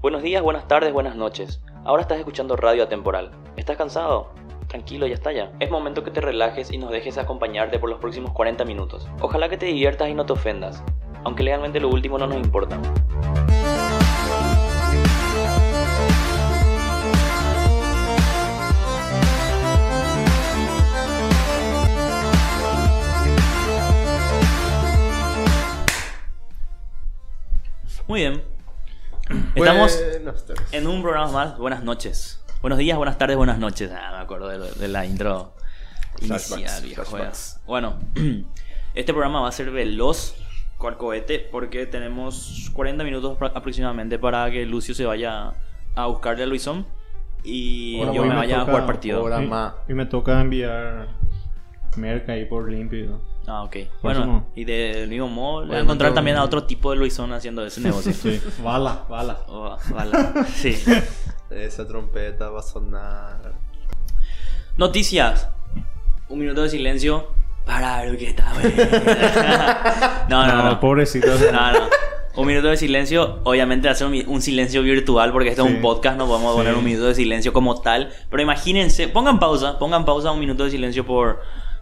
Buenos días, buenas tardes, buenas noches. Ahora estás escuchando Radio Atemporal. ¿Estás cansado? Tranquilo, ya está ya. Es momento que te relajes y nos dejes acompañarte por los próximos 40 minutos. Ojalá que te diviertas y no te ofendas, aunque legalmente lo último no nos importa. Muy bien. Estamos en un programa más. Buenas noches. Buenos días, buenas tardes, buenas noches. Ah, me acuerdo de, lo- de la intro inicial, Flashbacks, viejo. flashbacks. Bueno, este programa va a ser veloz, cual cohete, porque tenemos 40 minutos aproximadamente para que Lucio se vaya a buscarle a Luisón y yo me me vaya a jugar partido. y me toca enviar merca ahí por limpio. Ah, ok. Bueno, no. y del mismo modo, voy a encontrar no- también a otro tipo de Luisón haciendo ese negocio. Sí, bala, bala. Oh, vale. Sí. Esa trompeta va a sonar. Noticias. Un minuto de silencio para lo que está bueno. no, no, no. pobrecito. No, no. Un minuto de silencio, obviamente hacer un, un silencio virtual porque este es un podcast, no podemos poner Sí. un minuto de silencio como tal. Pero imagínense, pongan pausa, pongan pausa un minuto de silencio por,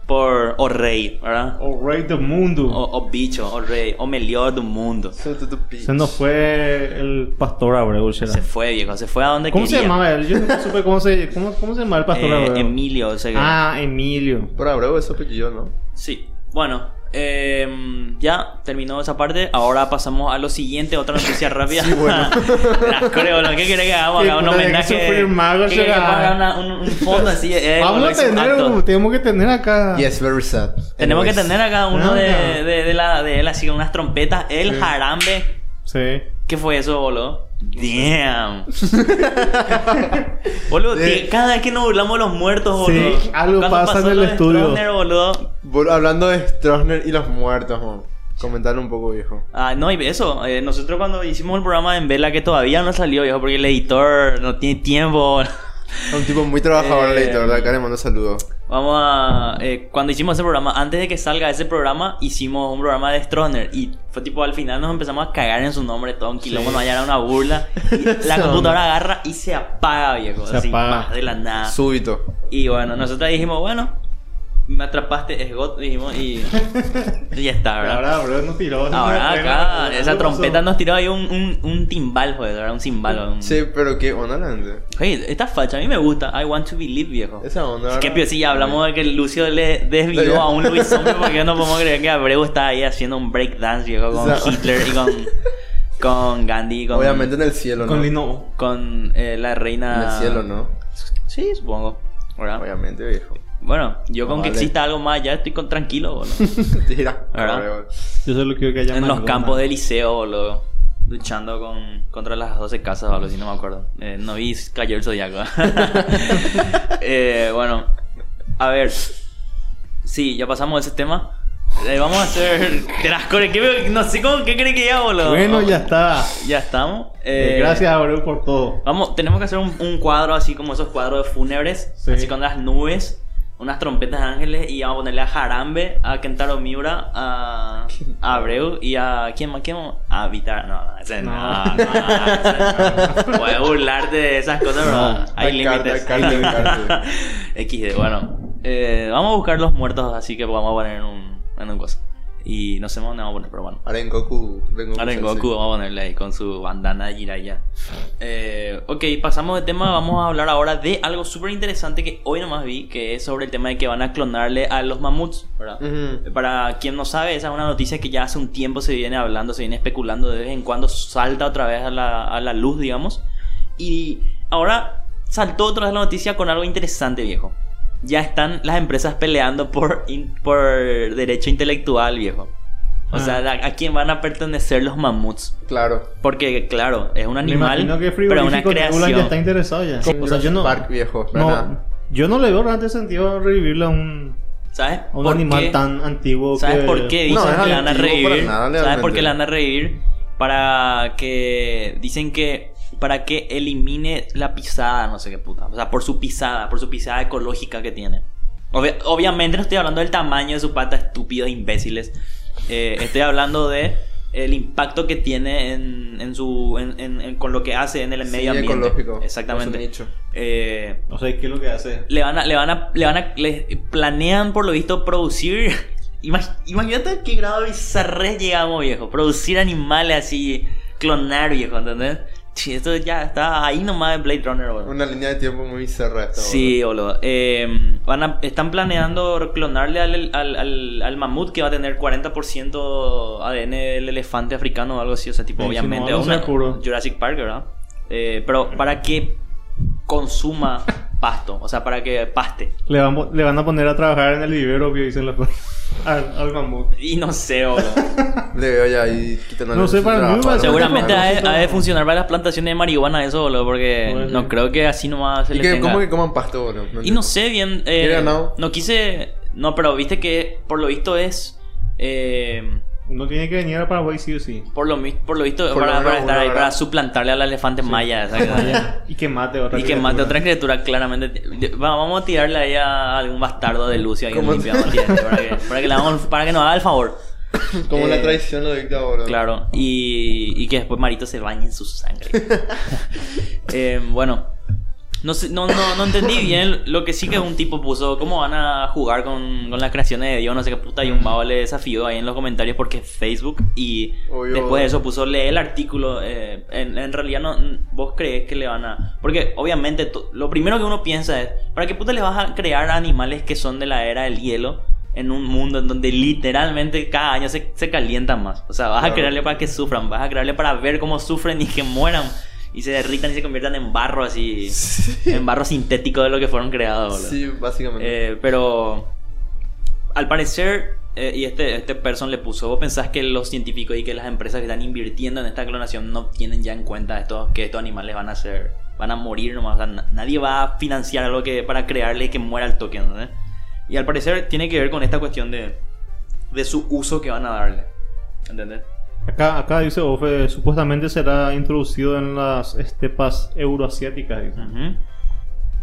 por o rey, ¿verdad? O rey del mundo. O, o bicho, o rey, o melhor do mundo. Se nos fue el pastor Abreu. ¿será? Se fue, viejo, se fue a donde ¿Cómo se quería. llamaba él? Yo nunca supe cómo se, cómo, cómo se llamaba el pastor Eh, Abreu. Emilio, o sea que- Ah, Emilio. Por Abreu es su apellido, ¿no? Sí, bueno, em, ya terminó esa parte. Ahora pasamos a lo siguiente, otra noticia rápida. Sí, bueno. Las creo, ¿no? ¿Qué querés que hagamos Sí, acá? Un homenaje. sufrir mago, ¿Qué querés que será? ponga una- un, un fondo así? eh, Vamos a tener, tenemos que tener acá. Yes, very sad. Tenemos que tener acá uno de, de, de la, de él, así con unas trompetas. El Sí. jarambe. Sí. ¿Qué fue eso, boludo? Damn. boludo, De- cada vez que nos burlamos de los muertos, Sí, boludo. algo Cuando pasa en el estudio. Stroessner, boludo, Hablando de Stroessner y los muertos, man. Comentar un poco, viejo. Ah, no, y eso, eh, nosotros cuando hicimos el programa en Vela que todavía no salió, viejo, porque el editor no tiene tiempo. Un tipo muy trabajador, Eh. De acá le mando saludos. Vamos a... eh, cuando hicimos ese programa, antes de que salga ese programa, hicimos un programa de Stroner y fue tipo al final nos empezamos a cagar en su nombre, todo un quilombo, Sí. nos era una burla. Y la computadora agarra y se apaga, viejo, Se así, apaga. de la nada. Súbito. Y bueno, nosotros dijimos, bueno, me atrapaste, es God, dijimos, y, y ya está, ¿verdad? Ahora Abreu nos tiró. Ahora acá, esa trompeta nos tiró ahí un, un, un timbal, joder, ¿verdad? Un cimbal. Un... Sí, pero qué onda la gente. Oye, esta facha a mí me gusta. I want to believe, viejo. Esa onda. Es que pio, sí, ya hablamos de que Lucio le desvió a un Luis Zombie porque no podemos creer que Abreu está ahí haciendo un breakdance, viejo, con O sea- Hitler y con, con Gandhi, con, Obviamente en el cielo, ¿no? Con Lino. con eh, la reina... En el cielo, ¿no? Sí, supongo. ¿verdad? Obviamente, viejo. Bueno, yo con No, que vale. exista algo más ya estoy con tranquilo, boludo. Tira. ¿Verdad? Yo solo quiero que haya en los campos de liceo, boludo. Luchando con, contra las 12 casas o algo así, no me acuerdo. Eh, no vi cayó el zodiaco. Eh, bueno, a ver. Sí, ya pasamos de ese tema. Eh, vamos a hacer. de las core- ¿qué- No sé cómo, ¿qué creen que ya, boludo? Bueno, ya está. Ya estamos. Eh, Eh, Gracias Abreu por todo. Vamos, tenemos que hacer un, un cuadro así como esos cuadros de fúnebres, Sí. así con las nubes, unas trompetas de ángeles y vamos a ponerle a Jarambe, a Kentaro Miura, a, a Abreu y a quién más, quién más? a Vitar, no, no, ese no, No. no, ese no. Puedes burlarte de esas cosas, pero No. hay límites. XD, bueno, eh, vamos a buscar los muertos así que vamos a poner en un, en un cosa. Y no sé dónde vamos a poner, pero bueno. Arengoku. Rengoku Ahora en Sensei. Goku vamos a ponerle ahí con su bandana de Jiraiya. Eh, ok, pasamos de tema. Vamos a hablar ahora de algo súper interesante que hoy nomás vi, que es sobre el tema de que van a clonarle a los mamuts, ¿verdad? Ujú. Para quien no sabe, esa es una noticia que ya hace un tiempo se viene hablando, se viene especulando de vez en cuando, salta otra vez a la, a la luz, digamos. Y ahora saltó otra vez la noticia con algo interesante, viejo. Ya están las empresas peleando por, in- por derecho intelectual, viejo. O Ah. sea, ¿a, a quién van a pertenecer los mamuts? Claro. Porque, claro, es un animal, que pero una creación. ya está interesado ya. Como o sea, yo no, Park viejo, no, yo no le veo realmente sentido a revivirle a un, ¿Sabes? a un por animal qué? tan antiguo ¿Sabes que... por qué dicen No, que la van a revivir? nada, ¿Sabes por qué la van a revivir? Para que dicen que para que elimine la pisada, no sé qué puta. O sea, por su pisada, por su pisada ecológica que tiene. Obvia- obviamente no estoy hablando del tamaño de su pata, estúpidos imbéciles. Eh, estoy hablando de el impacto que tiene en, en su en- en- en- con lo que hace en el Sí, medio ambiente. ecológico. Exactamente. Nicho. Eh, No sé qué es lo que hace. le van a, le van a, le van a, le planean por lo visto producir. Imag- Imagínate a qué grado de bizarrés llegamos, viejo. Producir animales así, clonar, viejo, ¿entendés? Sí, esto ya está ahí nomás en Blade Runner, boludo. Una línea de tiempo muy cerrada Sí, boludo. Eh, van a- están planeando clonarle al, al, al, al mamut que va a tener 40% ADN del elefante africano o algo así. O sea, tipo, Sí, obviamente, no, una-. Jurassic Park, ¿verdad? Eh, pero para que consuma pasto, o sea, para que paste. Le van, le van a poner a trabajar en el vivero que dicen los al, al mamut. Y no sé, boludo. Le veo ya ahí quitando No sé, para mí me Seguramente ha de, ha de funcionar para las plantaciones de marihuana eso, boludo, porque no creo que así nomás se ¿Y le que, tenga. cómo que coman pasto, boludo? Y no entiendo. sé bien. eh, ¿Qué ganado? no quise. No, pero viste que por lo visto es. eh, Uno tiene que venir a Paraguay sí o sí. por, lo, por lo visto Por para, para estar una ahí, hora. para suplantarle al elefante maya. ¿sabes? y que mate otra y que mate a otra criatura, claramente. Vamos a tirarle ahí a algún bastardo de Lucio ahí en ¿Cómo? limpia, vamos a tirarle para que, para que, le hagamos- para que nos haga el favor. Como Eh, la traición lo dicta, boludo. Claro, y, y que después Marito se bañe en su sangre. Eh, bueno, no, sé, no, no, no entendí bien lo que sí que un tipo puso, cómo van a jugar con, con las creaciones de Dios, no sé qué puta, y un vago le desafió ahí en los comentarios porque es Facebook y Obvio. después de eso puso, lee el artículo, eh, en, en realidad no, vos crees que le van a... Porque obviamente lo primero que uno piensa es, ¿para qué puta le vas a crear animales que son de la era del hielo? En un mundo en donde literalmente cada año se, se calientan más. O sea, vas a crearle para que sufran, vas a crearle para ver cómo sufren y que mueran y se derritan y se conviertan en barro así, en barro sintético de lo que fueron creados. boludo. Sí, básicamente. Eh, pero al parecer, eh, y este, este person le puso, vos pensás que los científicos y que las empresas que están invirtiendo en esta clonación no tienen ya en cuenta esto, que estos animales van a ser, van a morir nomás, o sea, na- nadie va a financiar algo que, para crearle que muera el toque, ¿entendés? Y al parecer tiene que ver con esta cuestión de, de su uso que van a darle, ¿entendés? Acá, acá dice Ofe, supuestamente será introducido en las estepas euroasiáticas. dice. Ujú.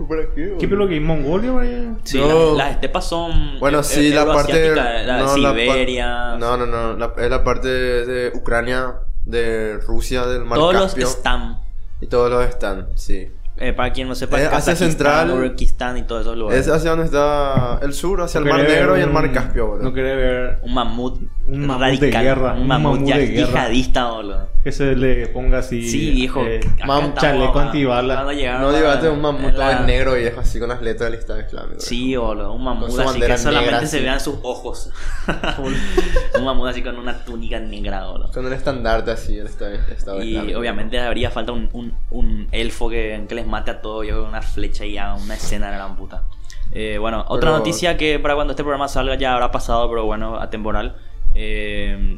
¿Para qué? ¿Qué que Mongolia, güey? Sí, No. las, las estepas son Bueno, eh, sí, eh, la parte. la no, la pa- Siberia, no, no, no. la- es la parte de, de Ucrania, de Rusia, del Mar todos Caspio. los están. Y todos los están, sí. Eh, para quien no sepa, Es Asia Kazajistán, Central. Uzbekistán y todos esos lugares. Es hacia donde está el sur, hacia el No Mar quería Negro ver y el un- Mar Caspio, boludo. No quería ver Un mamut, Un mamut radical, de guerra, un un mamut, mamut ya- de guerra. yihadista, boludo. que se le ponga así. Sí, viejo. eh, mam- chaleco antibala. No dígate un mamut en todo la- en negro y es así con las letras del Estado Islámico. Sí, boludo, un mamut así que solamente negra, se así. vean sus ojos. un mamut así con una túnica negra, boludo. Con el estandarte así, el Estado, estado Y Islámico. obviamente habría falta un, un, un elfo que, que les mate a todos yo con una flecha y haga una escena de la puta. Eh, bueno, otra Pero- noticia que para cuando este programa salga ya habrá pasado, pero bueno, atemporal. Eh,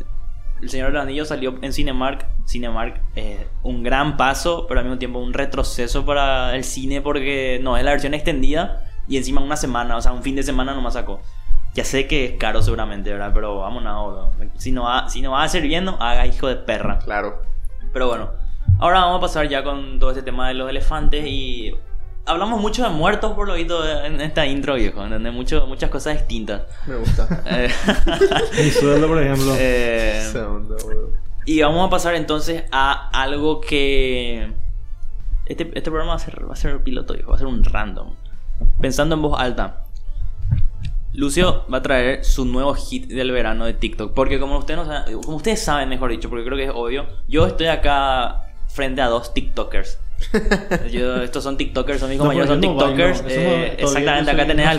el Señor de los Anillos salió en Cinemark. Cinemark, eh, un gran paso, pero al mismo tiempo un retroceso para el cine porque no es la versión extendida y encima una semana, o sea, un fin de semana nomás sacó. Ya sé que es caro seguramente, ¿verdad? Pero vamos a boludo. Si no va, si no va a ser bien, haga hijo de perra. Claro. Pero bueno, ahora vamos a pasar ya con todo este tema de los elefantes y hablamos mucho de muertos por lo visto en esta intro, viejo, ¿entendés? Mucho, muchas cosas distintas. Me gusta. Eh, Mi sueldo, por ejemplo. eh, boludo. y vamos a pasar entonces a algo que... Este, este programa va a, ser, va a ser piloto, viejo, va a ser un random. Pensando en voz alta. Lucio va a traer su nuevo hit del verano de TikTok. Porque como ustedes, no saben- como ustedes saben, mejor dicho, porque creo que es obvio, yo estoy acá frente a dos TikTokers. Yo- estos son TikTokers, son mis No, compañeros, son no TikTokers. eh, exactamente, acá tenés no al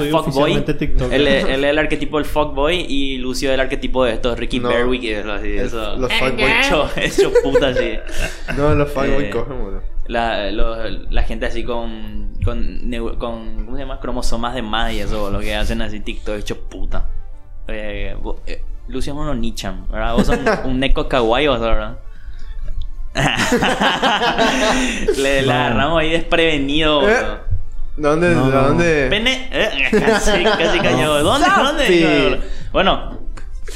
TikToker. Él, es- él es el arquetipo del fuckboy y Lucio es el arquetipo de estos, Ricky No. Berwick y eso, así, El- eso. los fuckboy. Hecho, hecho puta así. No, los fuckboy Eh, cogen, boludo. La, los- la gente así con, con. ¿Cómo se llama? Cromosomas de más y eso, lo que hacen así TikTok hecho puta. Eh, eh, Lucio es un Nichan, ¿verdad? Vos sos un, un Neko Kawaii, ¿verdad? le, No. agarramos ahí desprevenido, Eh. boludo. ¿Dónde? No, no. ¿Dónde? Pene. eh, casi, casi cayó. ¿Dónde? ¿Dónde? Bueno,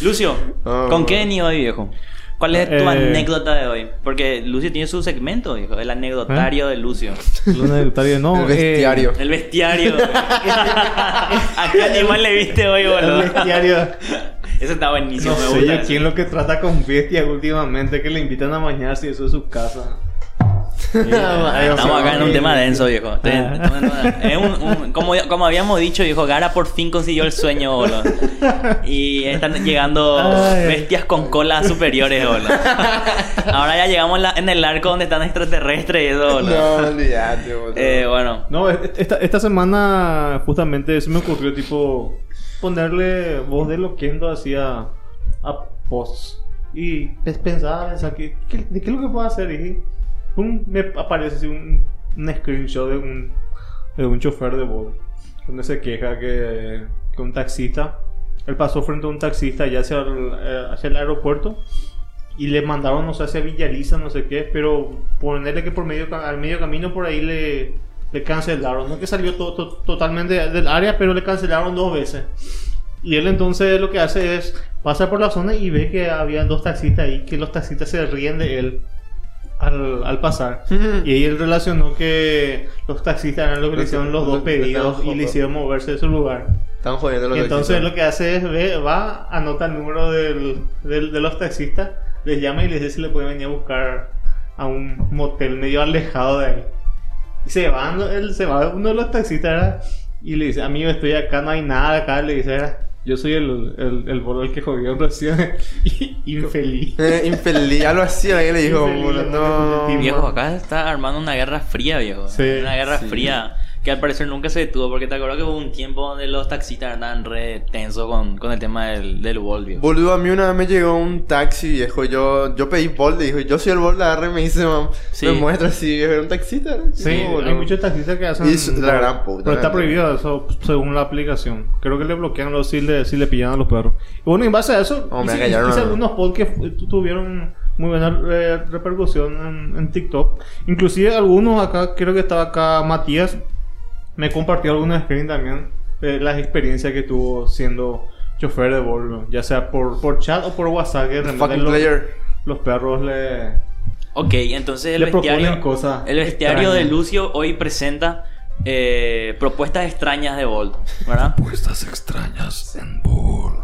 Lucio, ¿con qué venís hoy, viejo? ¿Cuál es tu Eh. anécdota de hoy? Porque Lucio tiene su segmento, viejo. El anecdotario de Lucio. Luna del Tario, no, El eh, bestiario. El bestiario. ¿A qué animal le viste hoy, el boludo? bestiario. Eso está buenísimo, No me sé gusta. yo quién lo que trata con bestias últimamente, que le invitan a bañarse y eso es su casa. Estamos acá en un tema denso, viejo. Es un, un- como, como habíamos dicho, viejo, Gara por fin consiguió el sueño, boludo. Y están llegando Ay. bestias con colas superiores, boludo. Ahora ya llegamos en, la- en el arco donde están extraterrestres y eso, boludo. No, olvídate, boludo. Eh, bueno. No, est- esta, esta semana justamente se me ocurrió tipo ponerle voz de loquendo así a, a posts. Y pues, pensaba, pensaba, ¿qué, qué, de qué es lo que puedo hacer? Y pum, me aparece así un, un screenshot de un, de un chofer de voz donde se queja que, que un taxista, él pasó frente a un taxista ya hacia el, eh, hacia el aeropuerto y le mandaron, no sé, hacia Villaliza, no sé qué, pero ponerle que por medio, al medio camino por ahí le, le cancelaron. No que salió to- totalmente del área, pero le cancelaron dos veces. Y él entonces lo que hace es pasa por la zona y ve que había dos taxistas ahí, que los taxistas se ríen de él al, al pasar. Y ahí él relacionó que los taxistas eran los que le hicieron los dos pedidos y le hicieron moverse de su lugar. Están jodiendo los Y entonces lo que hace es ve, va, anota el número del, del- de los taxistas, les llama y les dice si le pueden venir a buscar a un motel medio alejado de ahí. Y se va, él, se va uno de los taxistas ¿verdad? y le dice, amigo, estoy acá, no hay nada acá. Le dice, ¿verdad? Yo soy el, el, el que jodió recién. Infeliz. Eh, infeliz, algo así, alguien le dijo, Infeliz, no. Viejo, acá está armando una guerra fría, viejo. Sí. una guerra Sí. fría que al parecer nunca se detuvo. Porque te acuerdas que hubo un tiempo donde los taxistas andaban re tensos con, con el tema del, del Volt, viejo. Boludo, a mí una vez me llegó un taxi, viejo. Yo, yo pedí Bolt, dijo, yo soy el Bolt, y me dice, mam, Sí. me muestra así, viejo, era un taxista. Sí, boludo. hay muchos taxistas que hacen. Y es la gran puta, Pero está prohibido eso según la aplicación. Creo que le bloquean los si le, si le pillan a los perros. Y bueno, en base a eso, me hice, callaron, hice no. algunos posts que tuvieron muy buena eh, repercusión en, en TikTok. Inclusive algunos acá, creo que estaba acá Matías, me compartió algunos screen también de las experiencias que tuvo siendo chofer de Volvo, ya sea por, por chat o por WhatsApp. Que los, los perros le, Ok, entonces el bestiario, cosas. el bestiario de. Lucio hoy presenta eh, propuestas extrañas de Volt, ¿verdad? Puestas extrañas en Bull.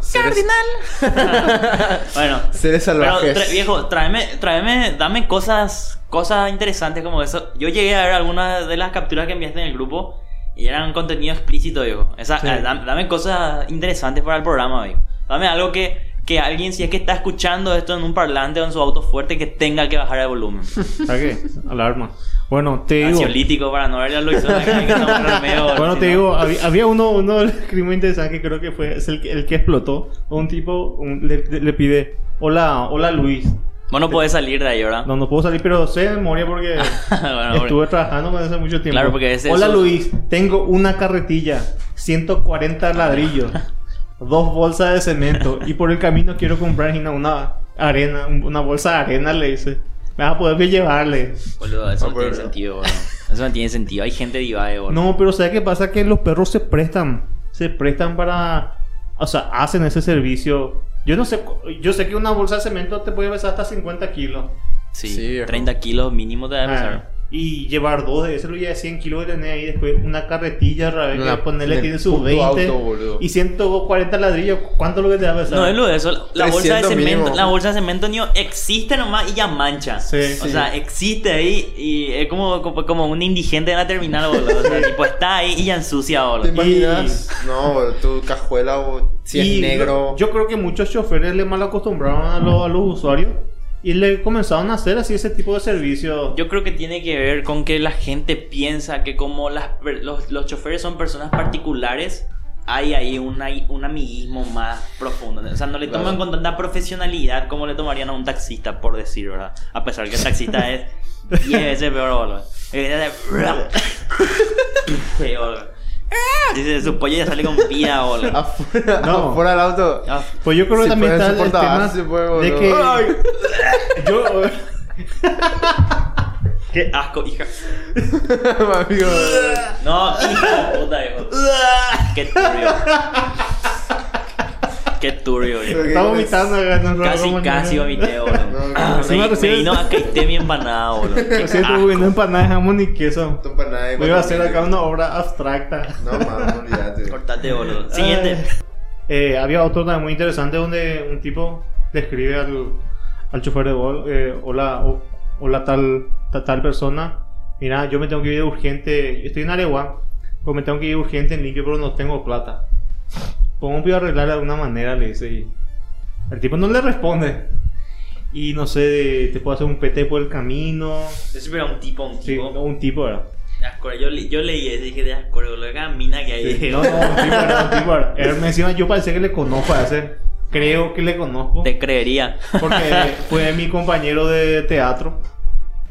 bueno, Seres pero salvajes. tra- viejo, tráeme, tráeme, dame cosas, cosas interesantes como eso. Yo llegué a ver algunas de las capturas que enviaste en el grupo y eran contenido explícito, viejo. Esa, Sí. eh, dame, dame cosas interesantes para el programa, viejo. Dame algo que, que alguien, si es que está escuchando esto en un parlante o en su auto fuerte, que tenga que bajar el volumen. ¿Sabes qué? Alarma. Bueno, te digo. Para no ver la luz. Bueno, te digo, había, había uno, uno del crimen interesante que creo que fue es el, que- el que explotó. Un tipo un- le, le pide: Hola, hola Luis. Vos no podés salir de ahí, ¿verdad? No, no puedo salir, pero sé de memoria porque Bueno, estuve trabajando con eso mucho tiempo. Claro, porque es Hola eso. Luis, tengo una carretilla, 140 ladrillos, dos bolsas de cemento y por el camino quiero comprar una arena, un- una bolsa de arena, le dice. Me vas a poder llevarle. Boludo, eso Ah, no tiene bueno. sentido, boludo. Eso no tiene sentido. Hay gente divae, boludo. No, pero ¿sabes qué pasa? Que los perros se prestan. Se prestan para... O sea, hacen ese servicio. Yo no sé... cu- Yo sé que una bolsa de cemento te puede pesar hasta 50 kilos. Sí, Sí, viejo. 30 kilos mínimo debe Ah, pesar. Y llevar dos de eso, lo ya 100 kilos que tenés ahí. Después una carretilla, Rabe, que ponerle en tiene sus puto 20. auto, boludo. y 140 ladrillos. ¿Cuánto es lo que te va a pesar? No, es lo de eso. La bolsa de 300 cemento, mínimo. la bolsa de cemento ni existe nomás y ya mancha. Sí, o sí. sea, existe ahí y es como, como, como un indigente en la terminal, boludo. O sea, tipo, está ahí y ya ensucia, ¿Te boludo. imaginas? No, boludo, tu cajuela, o si Y es negro. Yo, yo creo que muchos choferes le mal acostumbraron a, los- a los usuarios. Y le comenzaron a hacer así ese tipo de servicio. Yo creo que tiene que ver con que la gente piensa que como las, los, los choferes son personas particulares, hay ahí una- un amiguismo más profundo. O sea, no le toman Claro. con tanta profesionalidad como le tomarían a un taxista, por decir, ¿verdad? A pesar que el taxista es 10 veces peor, boludo. Peor. Dice, su pollo ya sale con vida, boludo. Afuera, No. afuera del auto. Pues yo creo que Se también puede está el soportar, tema se puede, de boludo. que Ay. yo Qué asco, hija. Amigo. No, hija de puta, hijo. Qué turbio. Qué turbio, viejo. está vomitando no, no, Casi, no, casi vomité, boludo. No, Ah, me me, vino a caité mi empanada, Recién asco. estuve viendo empanadas de jamón y queso. Esto para nada de Me iba a hacer acá una obra abstracta. No, mames, olvídate. Cortate, boludo. Siguiente. Eh, había otro también muy interesante donde un tipo le escribe al, al chofer de Bol, eh, hola, o- hola tal, ta- tal persona, mira, yo me tengo que ir urgente, estoy en Areguá, pues me tengo que ir urgente en limpio, pero no tengo plata. ¿Cómo puedo arreglar de alguna manera? Le dice. Y el tipo no le responde. Y no sé, te puedo hacer un PT por el camino. Ese era un tipo, un Sí, tipo. un tipo era. Yo, le- yo leí eso y dije, de acuerdo, lo que mina que hay. No, no, un tipo era, un tipo era. Él me decía, yo parece que le conozco a ese. Creo que le conozco. Te creería. Porque fue mi compañero de teatro.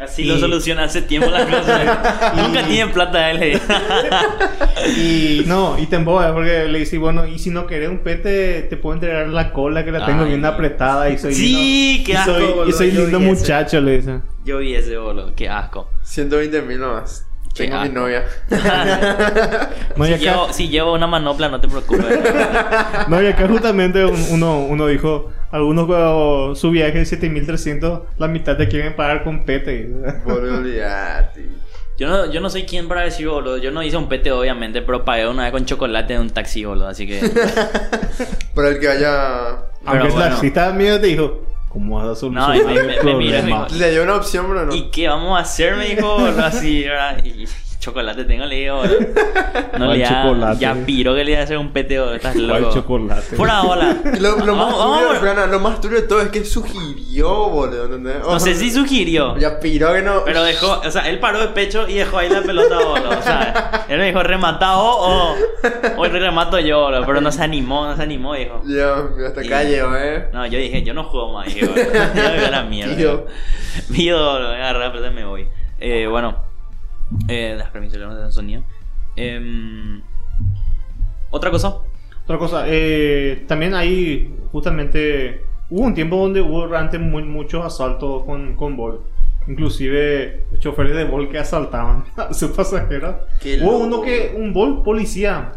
Así Y- lo soluciona hace tiempo las cosas. Nunca tiene plata él. Y no, y te emboba, porque le dice, bueno, y si no querés un pete, te puedo entregar la cola que la tengo Ay. bien apretada y soy Sí, lindo. qué y asco, soy, boludo, y soy lindo ese. muchacho, le dice. Yo vi ese bolo, qué asco. 120 mil nomás. Tengo mi novia. No, y si, acá, llevo, si llevo una manopla, no te preocupes. no, y acá justamente un- uno, uno dijo, algunos cuando su viaje de 7300, la mitad te quieren pagar con pete. Boludo, olvídate. Yo no, yo no soy quien para decir, boludo. Yo no hice un pete, obviamente, pero pagué una vez con chocolate en un taxi, boludo. Así que. Para el que haya. Aunque Pero la bueno. cita miedo te dijo, ¿cómo vas a No, solucionar y me- el me- me mira Le dio una opción, pero no. ¿Y qué vamos a hacer? Me dijo, así, ¿verdad? Y chocolate tengo, le digo, boludo. No ¿Cuál le da. chocolate? Ya piro que le iba a hacer un pete, boludo. Estás ¿Cuál loco. chocolate? Fuera hola. Y Lo, lo, más turbio, lo más turbio de todo es que sugirió, boludo. ¿entendés? No sé si sugirió. Ya piró que no. Pero dejó, o sea, él paró de pecho y dejó ahí la pelota, boludo. O sea, él me dijo, rematado o, o remato yo, boludo. Pero no se animó, no se animó, dijo. Mío, hasta acá llegó, eh. No, yo dije, yo no juego más, dije, boludo. Yo me voy a la mierda. Mío, boludo, voy a agarrar y me voy. Eh, bueno, eh, las permisos, no te sonido. Em, Otra cosa. Otra cosa, eh, también ahí justamente hubo un tiempo donde hubo realmente muy- muchos asaltos con, con Bol. Inclusive choferes de Bol que asaltaban a sus pasajeros. Qué Hubo loco. uno que, un Bol policía,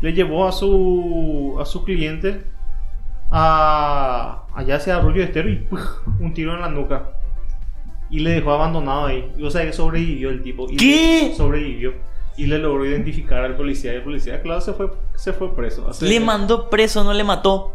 le llevó a su, a su cliente a allá hacia Arroyo Estero y un tiro en la nuca. Y le dejó abandonado ahí. Y o sea que sobrevivió el tipo. Y ¿Qué? Sobrevivió. Y le logró identificar al policía. Y el policía, claro, se fue, se fue preso. Le mandó preso, no le mató.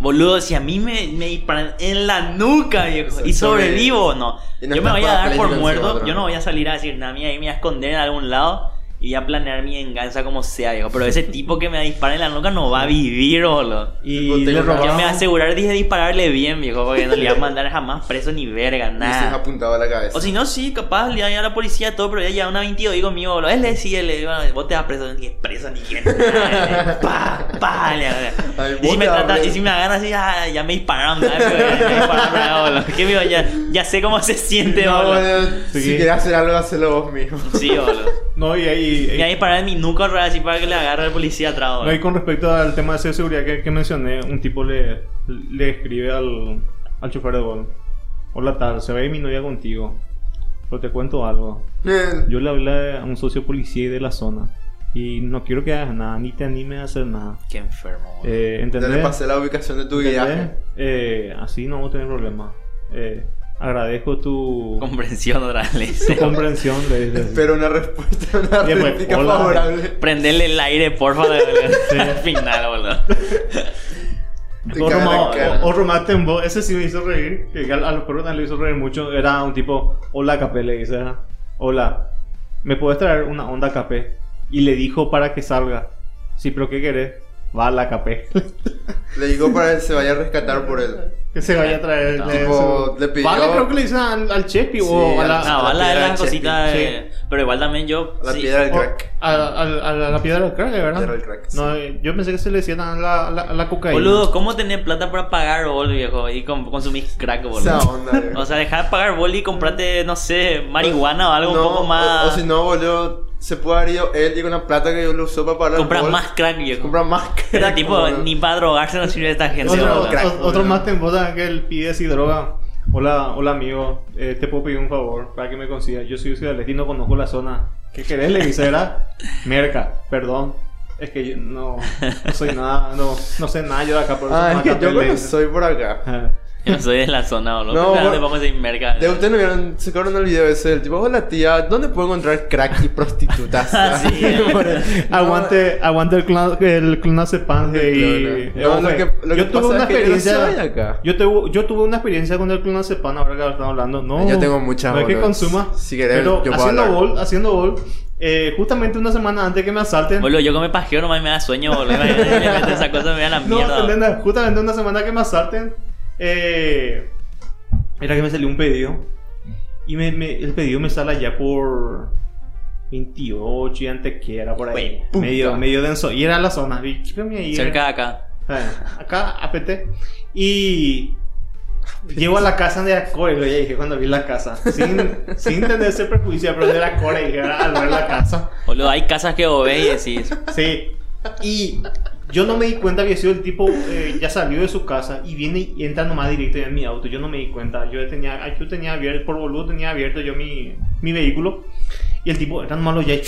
Boludo, si a mí me, me disparan en la nuca, viejo, y Sobre- sobrevivo, no. Yo me voy a dar por muerto, yo no voy a salir a decir nada, mía, y me voy a esconder en algún lado y voy a planear mi venganza como sea, viejo. Pero ese tipo que me dispara en la nuca no va a vivir, boludo. Y. Yo me voy a asegurar de dispararle bien, viejo, porque no le voy a mandar jamás preso ni verga, Y se nada. apuntaba a la cabeza. O si no, sí, capaz le iba a la policía todo, pero ya lleva una 22 digo mío, boludo. Él le decía, le digo, vos te vas preso, ni preso ni quién. pa, pa, le Ay, y, si me trata, y si me agarran así, ya, ya me dispararon, ya me dispararon, ya, boludo. ¿Qué mío? Ya, ya sé cómo se siente, No, boludo. Si querés hacer algo, hacelo vos mismo. Sí, boludo. No, y ahí. Me voy a disparar en mi nuca, así para que le agarre el policía atrás, No, y con respecto al tema de seguridad que, que mencioné, un tipo le, le escribe al, al chofer de Bol. Hola tal, se ve mi novia contigo. Pero te cuento algo. Yo le hablé a un socio policía de la zona. Y no quiero que hagas nada, ni te animes a hacer nada. Qué enfermo, boludo. Eh, Ya ¿Entendés? le pasé la ubicación de tu ¿Entendés? viaje. Eh, así no vamos a tener problemas. Eh, agradezco tu, Comprensión otra vez. tu comprensión. Le dice. Espero una respuesta, una réplica hola. favorable. Prenderle el aire, porfa, boludo. Al final, boludo. Otro caga la más, cara. o- otro más tembo, ese sí me hizo reír, que a, a los peruanos le hizo reír mucho, era un tipo, hola Capé, le dice, "Ah, hola, ¿me puedes traer una onda Capé? Y le dijo para que salga, sí, pero ¿qué querés? Va a la Capé, Le digo para que se vaya a rescatar por él. que se vaya a traer. No. le- Tipo, le pidió- Vale, creo que le dicen al, al Chepi Sí, o a la, No, la va la de Chepi, de... Pero igual también yo... La sí. piedra del o- crack. a, a- a la, piedra del crack, ¿verdad? Piedra del crack, sí. No, yo pensé que se le decían a la, la, la cocaína. Boludo, ¿cómo tener plata para pagar bol, viejo? Y com- consumir crack, Esa boludo. onda. O sea, dejar de pagar bol y comprarte, no sé, marihuana o algo No, un poco más... O, o si no, boludo, se puede haber ido él y con la plata que yo lo usó para pagar Comprar más crack, viejo. Comprar más Era crack. tipo, boludo. ni para drogarse no sirve esta gente. Otro, boludo. crack, otro más temposa que él pide si droga. Hola, hola amigo, eh, te puedo pedir un favor para que me consigas. Yo soy ciudadano y no conozco la zona. ¿Qué querés? Le dice, era Merca, perdón. Es que yo no, no soy nada, no, no sé nada yo de acá. Por eso Ah, es que yo no soy por acá. Yo no soy de la zona, boludo. No, No, vamos a ir merca. De ustedes no vieron, se acuerdan del video ese del tipo, hola tía, ¿dónde puedo encontrar crack y prostitutas? Ah, sí. Por el- Aguante, aguante el clon, el clonazepam y... El clona. No, eh, lo ojo, que- lo yo que tuve pasa una es que yo no experiencia... soy acá. Yo, tuve, yo tuve una experiencia con el clonazepam ahora que estamos hablando. No, Yo tengo muchas, No es que consuma. Si querés, pero yo puedo haciendo gol, haciendo gol, eh, justamente una semana antes que me asalten... Boludo, yo como me pajeo nomás me da sueño, boludo. Esa cosa me da la No, mierda. entendés, justamente una semana que me asalten, eh, era que me salió un pedido. Y me, me- el pedido me sale allá por 28 y antes que era por ahí. Puta. Medio, medio denso. Y era la zona. Y. Cerca de acá. Eh, acá, APT. Y llego a la casa de Acore, lo ya dije cuando vi la casa. Sin, sin tener ese prejuicio, pero de Acore, dije al ver la casa. Boludo, hay casas que vos ves y decís. Sí. Y yo no me di cuenta, había sido el tipo, eh, ya salió de su casa y viene y entra nomás directo en mi auto. Yo no me di cuenta. Yo tenía, yo tenía abierto, por boludo tenía abierto yo mi, mi vehículo. Y el tipo entra nomás lo ya. y-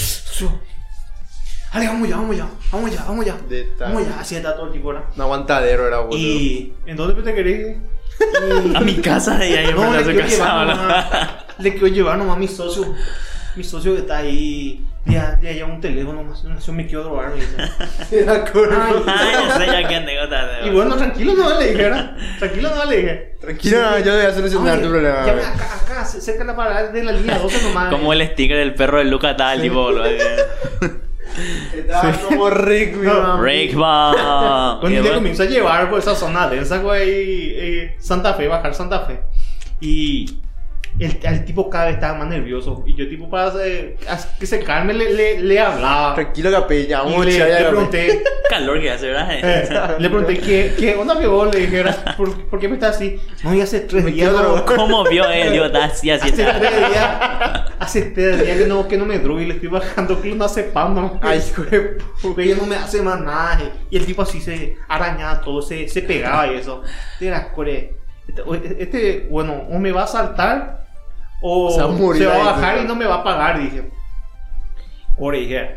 Ale, vamos ya, vamos ya, vamos ya, vamos ya. De. Vamos ya, así está todo el tipo era. Un aguantadero era, boludo. Y ¿en dónde te querés? ir? A mi casa y ahí No, le a su quiero casa, llevar nomás. Le quiero llevar nomás a mi socio. Mi socio que está ahí. Ya, ya lleva un teléfono. Yo me quiero drogar, me dice. Era corno. Ay, no sé ya qué anécdota. Y bueno, tranquilo no le dije, ¿verdad? Tranquilo no le dije. Tranquilo, yo voy a solucionar tu problema. Llame acá, acá, ce- cerca de la parada de la línea 12 nomás. Como el sticker del perro de Luca tal, tipo, boludo. Estaba como Rick, mi No. Breakball. Cuando le comienzo a llevar por esa zona densa, güey, eh, Santa Fe, bajar Santa Fe. Y el, el tipo cada vez estaba más nervioso. Y yo, tipo, para hacer- que se calme, le, le, le hablaba. Tranquilo, capella. Y le, le pregunté, calor que hace, ¿verdad? eh, le pregunté, ¿qué, qué onda que vos le dijeras? ¿Por, ¿Por qué me estás así? No, y hace tres Me días. quiero. ¿Cómo vio él? Está así, así. Hace está. tres días, hace tres días que no, que no me drogo y le estoy bajando que no hace pan, no. Ay, pu- Porque ella no me hace más nada. Y el tipo así se arañaba todo, se, se pegaba y eso. Core. Este, este, bueno, o me va a saltar o Se va a morir se va a ahí, bajar y no me va a pagar, dije. Core, dije.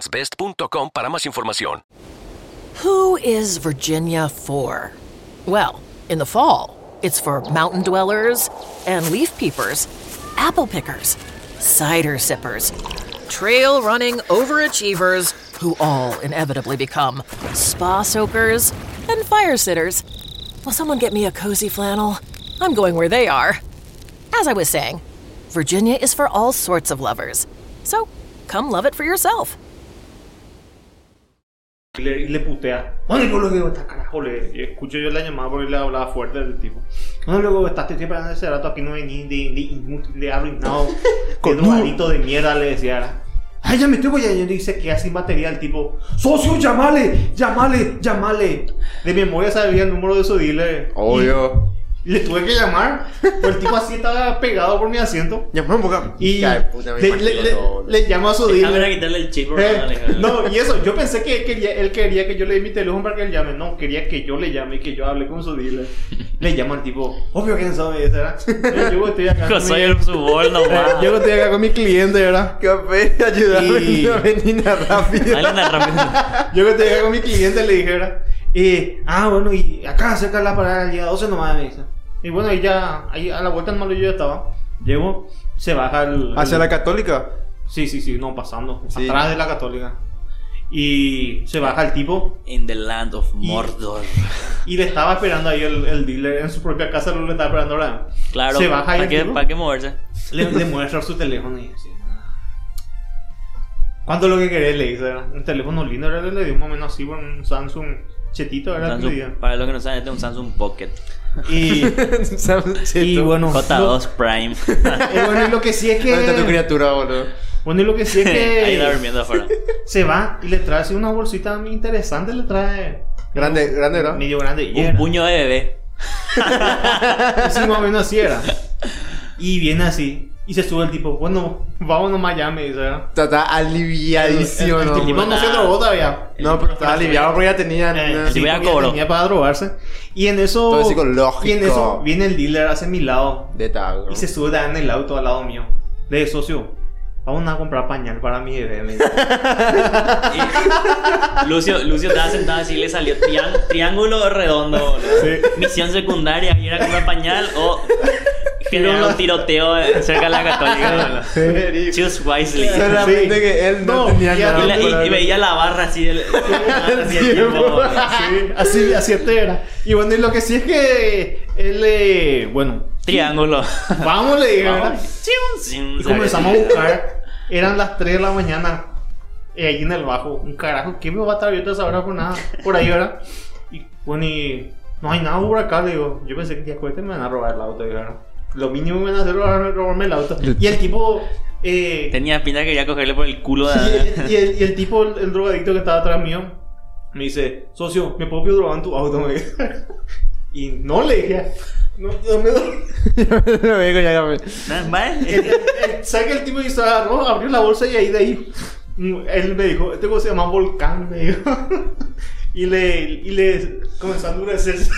egglandsbest.com para más información. Who is Virginia for? Well, in the fall, it's for mountain dwellers and leaf peepers, apple pickers, cider sippers, trail running overachievers who all inevitably become spa soakers and fire sitters. Will someone get me a cozy flannel? I'm going where they are. As I was saying, Virginia is for all sorts of lovers. So come love it for yourself. Y le, y le putea. ¿Dónde luego que está carajo? Le, y escucho yo la llamada porque le hablaba fuerte del tipo. ¿Dónde luego estás? Te estoy esperando ese rato aquí no vení de, inútil, de arruinado, Con- drogadito de mierda, le decía. Ay, ya me estoy voy a yo dice que sin batería el tipo. Socio, llamale, llamale, llamale. De memoria sabía el número de su dealer. Obvio. Y le tuve que llamar. Pues el tipo así estaba pegado por mi asiento. Un poco. Y puta, le, le, le, le llamo a su Déjame dealer. quitarle el chip. Eh, no, y eso, yo pensé que quería, él quería que yo le dé mi teléfono para que él llame. No, quería que yo le llame y que yo hable con su dealer. Le llama al tipo, obvio que no sabe eso, ¿verdad? Eh, Yo estoy acá. Yo con soy mi- el eh, Yo estoy acá con mi cliente, ¿verdad? Café, ayúdame Y- a venir rápido. Dale una rápida. Yo estoy acá con mi cliente, le dije, ¿verdad? Y, ah, bueno, y acá cerca de la parada del día 12 nomás me dice. Y bueno, y ya, ahí a la vuelta nomás yo ya estaba. Llego, se baja el. ¿Hacia la católica? Sí, sí, sí, no, pasando. Sí. Atrás de la católica. Y se baja el tipo In the land of Mordor. Y le estaba esperando ahí el, el dealer en su propia casa, lo le estaba esperando ahora. Claro, Se baja ahí ¿para qué, tipo, ¿para qué moverse? le, le muestra su teléfono y así. ¿Cuánto es lo que querés? Le dice, un teléfono lindo, le dio más o menos así, bueno, un Samsung chetito, ¿verdad? Samsung- para los que no saben, este es un Samsung Pocket. Y, y bueno, J2 Prime. eh, bueno, y lo que sí es ¿Dónde está tu que... criatura, boludo? Bueno, y lo que sí es Ahí está que durmiendo afuera. se va y le trae así una bolsita muy interesante, le trae... Grande, grande, ¿no? Medio grande. Un era. puño de bebé. Sí, más o menos así era. Y viene así. Y se sube el tipo, bueno, vámonos a Miami, ¿verdad? Está, está aliviadísimo, El- el- el ¿no? tipo no se drogó todavía. No, pero estaba aliviado porque ya tenía... Eh, una- el Sí, tipo ya cobró. tenía para drogarse. Y en eso. Todo psicológico. Y en eso viene el dealer hacia mi lado. De tago. Y se sube en el auto al lado mío. De socio. Vamos a comprar pañal para mi bebé. me dice. Y Lucio, Lucio estaba sentado así y le salió trián- triángulo redondo. boludo. Misión secundaria, ir a comprar pañal o generar un tiroteo cerca de la católica. boludo. Choose wisely. Solamente Sí. que él no, No, tenía y nada. Y, la- y- y veía la barra así del. así el tiempo. Sí, así, así este era. Y bueno, y lo que sí es que él, eh, bueno, Triángulo. vamos, le dije, ¿verdad? Y comenzamos a buscar. Eran las 3 de la mañana. eh, ahí en el bajo. Un carajo. ¿Quién me va a estar abierto a esa hora por nada? Por ahí, ¿verdad? Y bueno, y no hay nada por acá. Le digo, yo pensé que día cohete me van a robar el auto. ¿verdad? Lo mínimo que me van a hacer es robarme, el auto. Y el tipo. Eh, Tenía pinta que quería cogerle por el culo. y, el, y el- y el tipo, el, el drogadicto que estaba atrás mío, me dice, socio, ¿me puedo drogar en tu auto? Me. Y no le dije, no, no me doy. ¿Sabes que el tipo hizo? Agarró, abrió la bolsa y ahí de ahí. mm, Él me dijo, este cosa se llama volcán, me dijo. Y le, y le comenzó a endurecerse.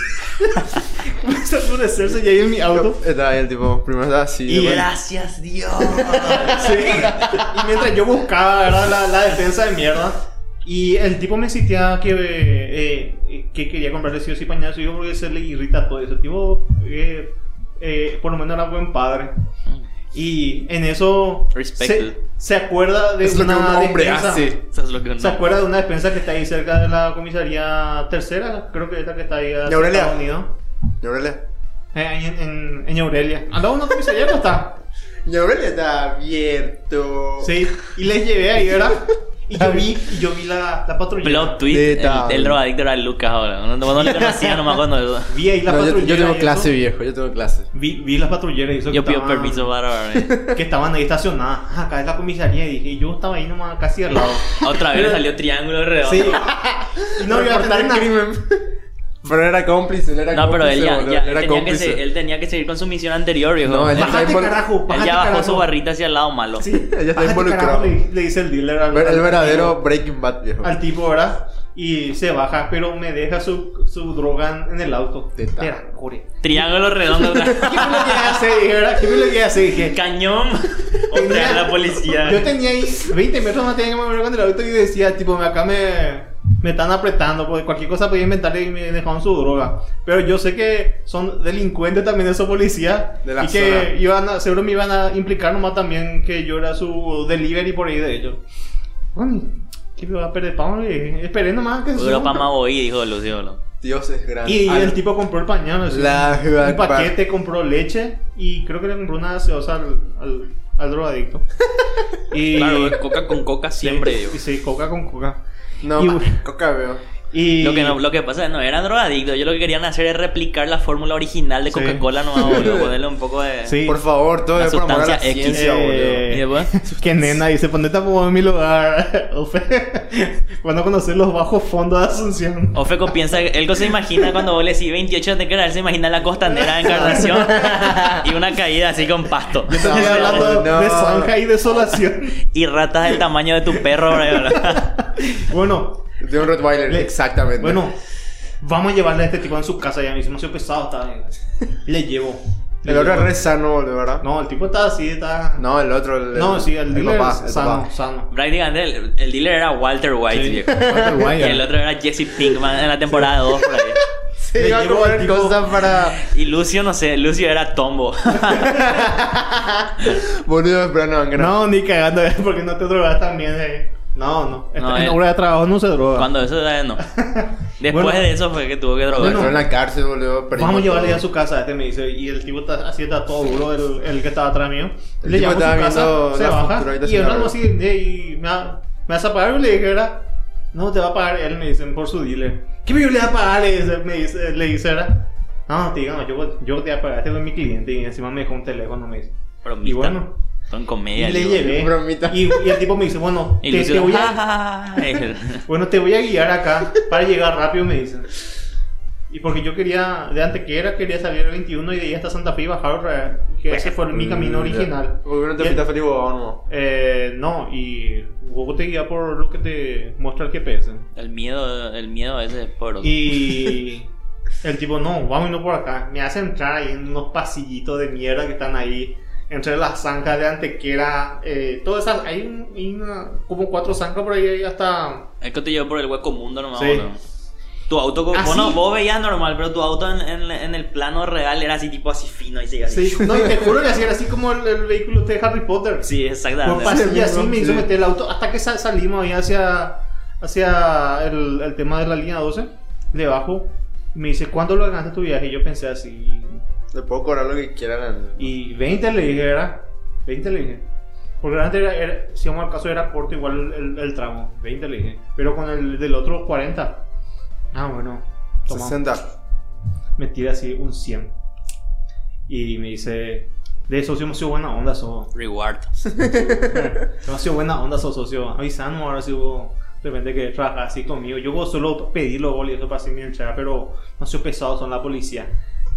comenzó a endurecerse y ahí en mi auto. Estaba ahí el tipo, primero estaba así. Y después- Gracias, Dios. Sí. Y mientras yo buscaba ¿verdad? La, la defensa de mierda. Y el tipo me insistía que, eh, eh, que quería comprarle sí o sí pañal a su hijo porque se le irrita todo eso. El tipo, eh, eh, por lo menos era buen padre. Y en eso se, se acuerda de Es lo que una un hombre hace. Es lo que Se acuerda de una despensa que está ahí cerca de la comisaría tercera, creo que esta que está ahí Aurelia? Estados Unidos. Eh, en, en, en Aurelia. ¿Al lado de una comisaría no está? Aurelia está abierto. Sí, y les llevé ahí, ¿verdad? Y yo vi, y yo vi la, la patrulla. Plot twist, el, el drogadicto era Lucas ahora. No, no, no le conocía nomás cuando... Vi ahí la No, yo, patrullera. yo tengo clase, eso. viejo. Yo tengo clase. Vi, vi las patrulleras y eso Yo que pido estaban- permiso para... Que estaban ahí estacionadas. Ah, acá es la comisaría. Y dije, yo estaba ahí nomás casi al lado. Otra vez le salió triángulo redondo. Sí. Y no iba a Reportar tener nada. crimen. Pero era cómplice, él era No, pero él cómplice, ya, ya- él, era tenía que cómplice. se- él tenía que seguir con su misión anterior, viejo. No, él él, ya Bájate, está carajo. él Bájate, ya bajó carajo. su barrita hacia el lado malo. Sí. Ella está involucrado. Le, le dice el dealer al, El al- verdadero Breaking Bad, viejo. al tipo, ¿verdad? Y se baja, pero me deja su, su droga en el auto. Era, jure. Triángulo redondo. ¿Qué fue lo que hace? ¿Qué fue lo que hace? Dije, Cañón. Otra la policía. Yo tenía ahí 20 metros más tenía que mover con el auto y decía, tipo, acá me, me están apretando, porque cualquier cosa podía inventar y me dejaban su droga. Pero yo sé que son delincuentes también esos policías De la y que zona. iban a, seguro me iban a implicar nomás también que yo era su delivery por ahí de ellos. Bueno, ¿qué me va a perder? Pablo? Esperé nomás que se Europa suba. Maboí, dijo Lucio. ¿no? Dios es grande. Y el tipo compró el pañal, así, La- un paquete, compró leche y creo que le compró una gaseosa al, al, al drogadicto. y, Claro, coca con coca siempre, sí, sí, coca con coca. No, y- coca veo. Y Lo que, no, lo que pasa es que no eran drogadictos. Ellos lo que querían hacer es replicar la fórmula original de Sí. Coca-Cola, no boludo. Ponerle un poco de. Sí. Por favor, todo es a la sustancia X, ciencia, eh, Y después. que nena dice, ponete en mi lugar. Ofe. Cuando conocer los bajos fondos de Asunción. Ofeco piensa, él se imagina cuando vos le decís 28 de él se imagina la costanera de Encarnación y una caída así con pasto. Yo estoy hablando no. de zanja y desolación. Y ratas del tamaño de tu perro, ¿verdad? bueno, tengo un Rottweiler, Le- exactamente. bueno, vamos a llevarle a este tipo en su casa ya mismo. demasiado pesado está. Le llevo. Le el otro es re sano, de verdad. No, el tipo está así, está. No, el otro. El, No, sí, el, dealer papá, es el sano, papá. sano. Prácticamente el, el dealer era Walter White, Sí. viejo. Walter White, Y el otro era Jesse Pinkman en la temporada 2 por ahí. Sí, Le iba a comer tipo- cosas para. Y Lucio, no sé, Lucio era Tombo. Boludo, pero no, no. No, ni cagando, porque no te drogas también. Eh. No, no. No, en eh. hora de trabajo no se droga. Cuando eso era no. Después Bueno. de eso fue que tuvo que drogar. Entró en la cárcel, boludo. perdimos Vamos a llevarle todo. a su casa, este me dice. Y el tipo está así, está todo duro, el, el que estaba atrás mío. El Le tipo a su estaba casa, viendo se la baja. Y hablando arriba. así, de, y me, ha- ¿me vas a pagar? Y le dije, era, no, te va a pagar él, me dicen, por su dealer. ¿Qué me le va a pagar? Le dice, me dice, le dice, era, no, te digo, no, yo, yo te voy a pagar, este es mi cliente y encima me dejó un teléfono, me dice. Bromita. Y bueno, Son comedia. y le digo. llevé. Bromita. Y, y el tipo me dice, bueno, te, te voy "Ja, a, ja, ja, ja". bueno, te voy a guiar acá para llegar rápido, me dicen. Y porque yo quería, de Antequera, quería salir el 21 y de ahí hasta Santa Fe y bajar otra vez, que ese fue mi camino original. ¿Por no te fuiste a Felipe no? Eh, no, y Google te guía por lo que te muestra el GPS. El miedo, el miedo ese es por Y el tipo, no, vamos no por acá. Me hace entrar ahí en unos pasillitos de mierda que están ahí. Entre las zancas de Antequera. Eh, todas esas, hay, un- hay una- como cuatro zancas por ahí ahí hasta... Es que te llevo por el hueco mundo nomás, Sí. boludo. Tu auto, co- ¿Ah, bueno, sí? vos veías normal, pero tu auto en, en- en el plano real era así, tipo así fino y así. Sí, no, y te juro que así era así como el, el vehículo de Harry Potter. Sí, exactamente. pasilla así me hizo meter el auto hasta que sa- salimos ahí hacia, hacia el, el tema de la línea 12. Debajo. Me dice, ¿cuánto lo ganaste tu viaje? Y yo pensé así. Le puedo cobrar lo que quieran. Y 20 le dije, era. 20 le dije. Porque antes era, era- si vamos al caso era corto igual el, el tramo. 20 le dije. Pero con el del otro 40. Ah, bueno. Toma. 60. Me tira así un 100. Y me dice, de socio hemos sido buena onda, so. Reward. hemos sido buena onda, so socio. Avisando ahora si hubo de repente que trabaja así conmigo. Yo puedo solo pedir los goles y eso para hacer mi entrada, pero no soy pesado, son la policía.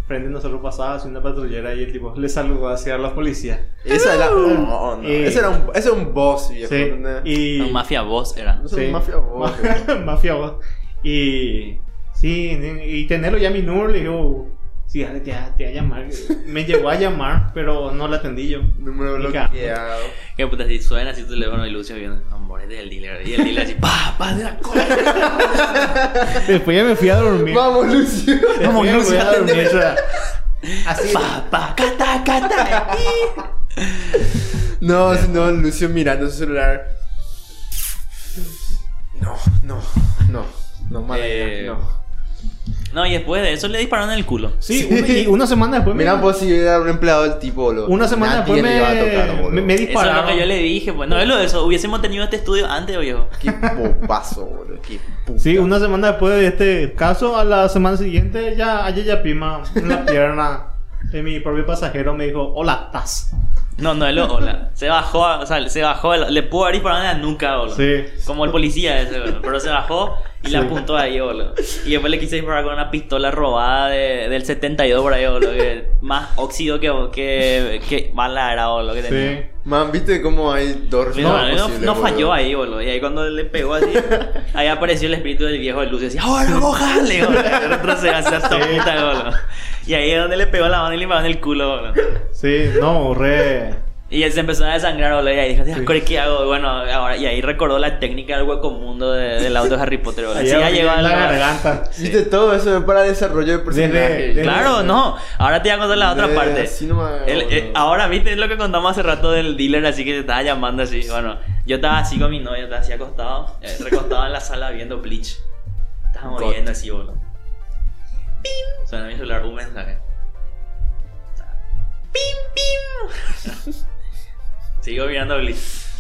Frente a nosotros pasaba así una patrullera y el tipo le saludó hacia los policías. Esa era. No, no. Eh. Ese era un, ese era un boss, viejo. Sí, y... No, Mafia Boss era. Sí. un mafia boss. Ma- Mafia vos. Y. Sí, y tenerlo ya mi número, le digo. Sí, te, va- te a llamar. Me llegó a llamar, pero no la atendí yo. Número bloqueado. Que puta, si suena así tu teléfono y Lucio viene, no, morete del dealer. Y el dealer así, pa, pa, de la cola. Después ya me fui a dormir. Vamos, Lucio. Después ya me fui a dormir. o sea, Así. Pa, pa, cata, cata. No, si no, Lucio mirando su celular. No, no, no. No, mala idea, Eh, no. No, y después de eso le dispararon en el culo. Sí, una, y una semana después. Mira, me, pues si era un empleado del tipo, boludo. una semana Nadie después me, iba a tocar, boludo. me, me Eso es dispararon. lo que yo le dije, pues no es lo de eso. Hubiésemos tenido este estudio antes, viejo. Qué popazo, boludo. Qué puta. Sí, una semana después de este caso, a la semana siguiente, ya ayer ya prima en la pierna de mi propio pasajero me dijo, hola, ¿estás? No, no es lo hola. Se bajó, o sea, se bajó, le pudo haber disparado en la nuca, boludo. Sí. Como el policía ese, boludo. Pero se bajó y le Sí. apuntó ahí, boludo. Y después le quise disparar con una pistola robada de, del 72 por ahí, boludo. más óxido que, que, que bala era, boludo, que tenía. Sí. Man, ¿viste cómo hay dos No, no, no, falló ahí, boludo. Y ahí cuando le pegó así, ahí apareció el espíritu del viejo de luz y decía, ¡Ahora, cojale! boludo. Retrocedió hacia esta puta, boludo. Y ahí es donde le pegó la mano y le pegó en el culo, boludo. Sí, no, re... Y él se empezó a desangrar, boludo. Y ahí dijo, "Dios, ¿qué hago? Y Bueno, ahora, y ahí recordó la técnica del hueco mundo de- del auto de Harry Potter, boludo. Ahí Sí, ya llegó a la garganta. ¿Viste todo eso es para desarrollo de personaje? Claro, no. Ahora te voy a contar la otra parte. así El- eh, ahora, viste lo que contamos hace rato del dealer, así que te estaba llamando así. Bueno, yo estaba así con mi novia, estaba así acostado, eh, recostado en la sala viendo Bleach. Estábamos God. viendo así, boludo. ¡Pim! Suena mi celular, un mensaje. ¡Pim, pim! Sigo mirando Bleach.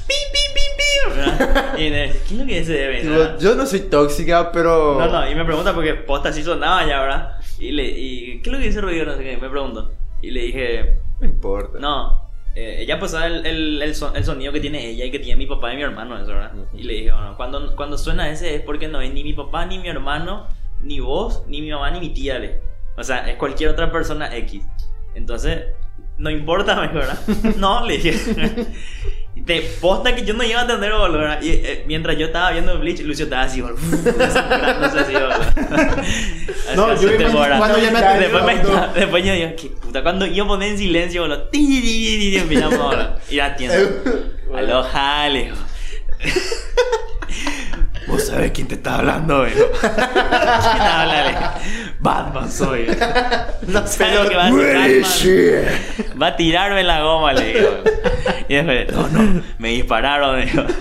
¡Pim, pim, pim, pim! Y me dice, ¿qué es lo que se debe? Verdad? yo no soy tóxica, pero... No, no, y me pregunta porque posta así sonaba ya, ¿verdad? Y le, y, ¿qué es lo que dice ruido? No sé qué, me pregunto. Y le dije, No importa. no, eh, ella pasaba el, el, el, son- el sonido que tiene ella y que tiene mi papá y mi hermano, eso, ¿verdad? Y le dije, bueno, cuando, cuando suena ese es porque no es ni mi papá, ni mi hermano, ni vos, ni mi mamá, ni mi tía, le. O sea, es cualquier otra persona X. Entonces, no importa, me dijo, ¿verdad? no, le dije. Te posta que yo no iba a boludo. ¿verdad? Y eh, mientras yo estaba viendo Bleach, Lucio estaba así, boludo. Desangrándose así, boludo. Así, No, yo borra. cuando ya me Después, me, no. después yo digo, qué puta. Cuando yo ponía en silencio, boludo. Empezamos, boludo. Y la tienda. Aló, jale. ¿Vos sabés quién te está hablando, viejo? ¿Quién habla? Batman soy. No sé lo que va a hacer Batman. Va a tirarme la goma, le digo. Y después, no, no, me dispararon, digo.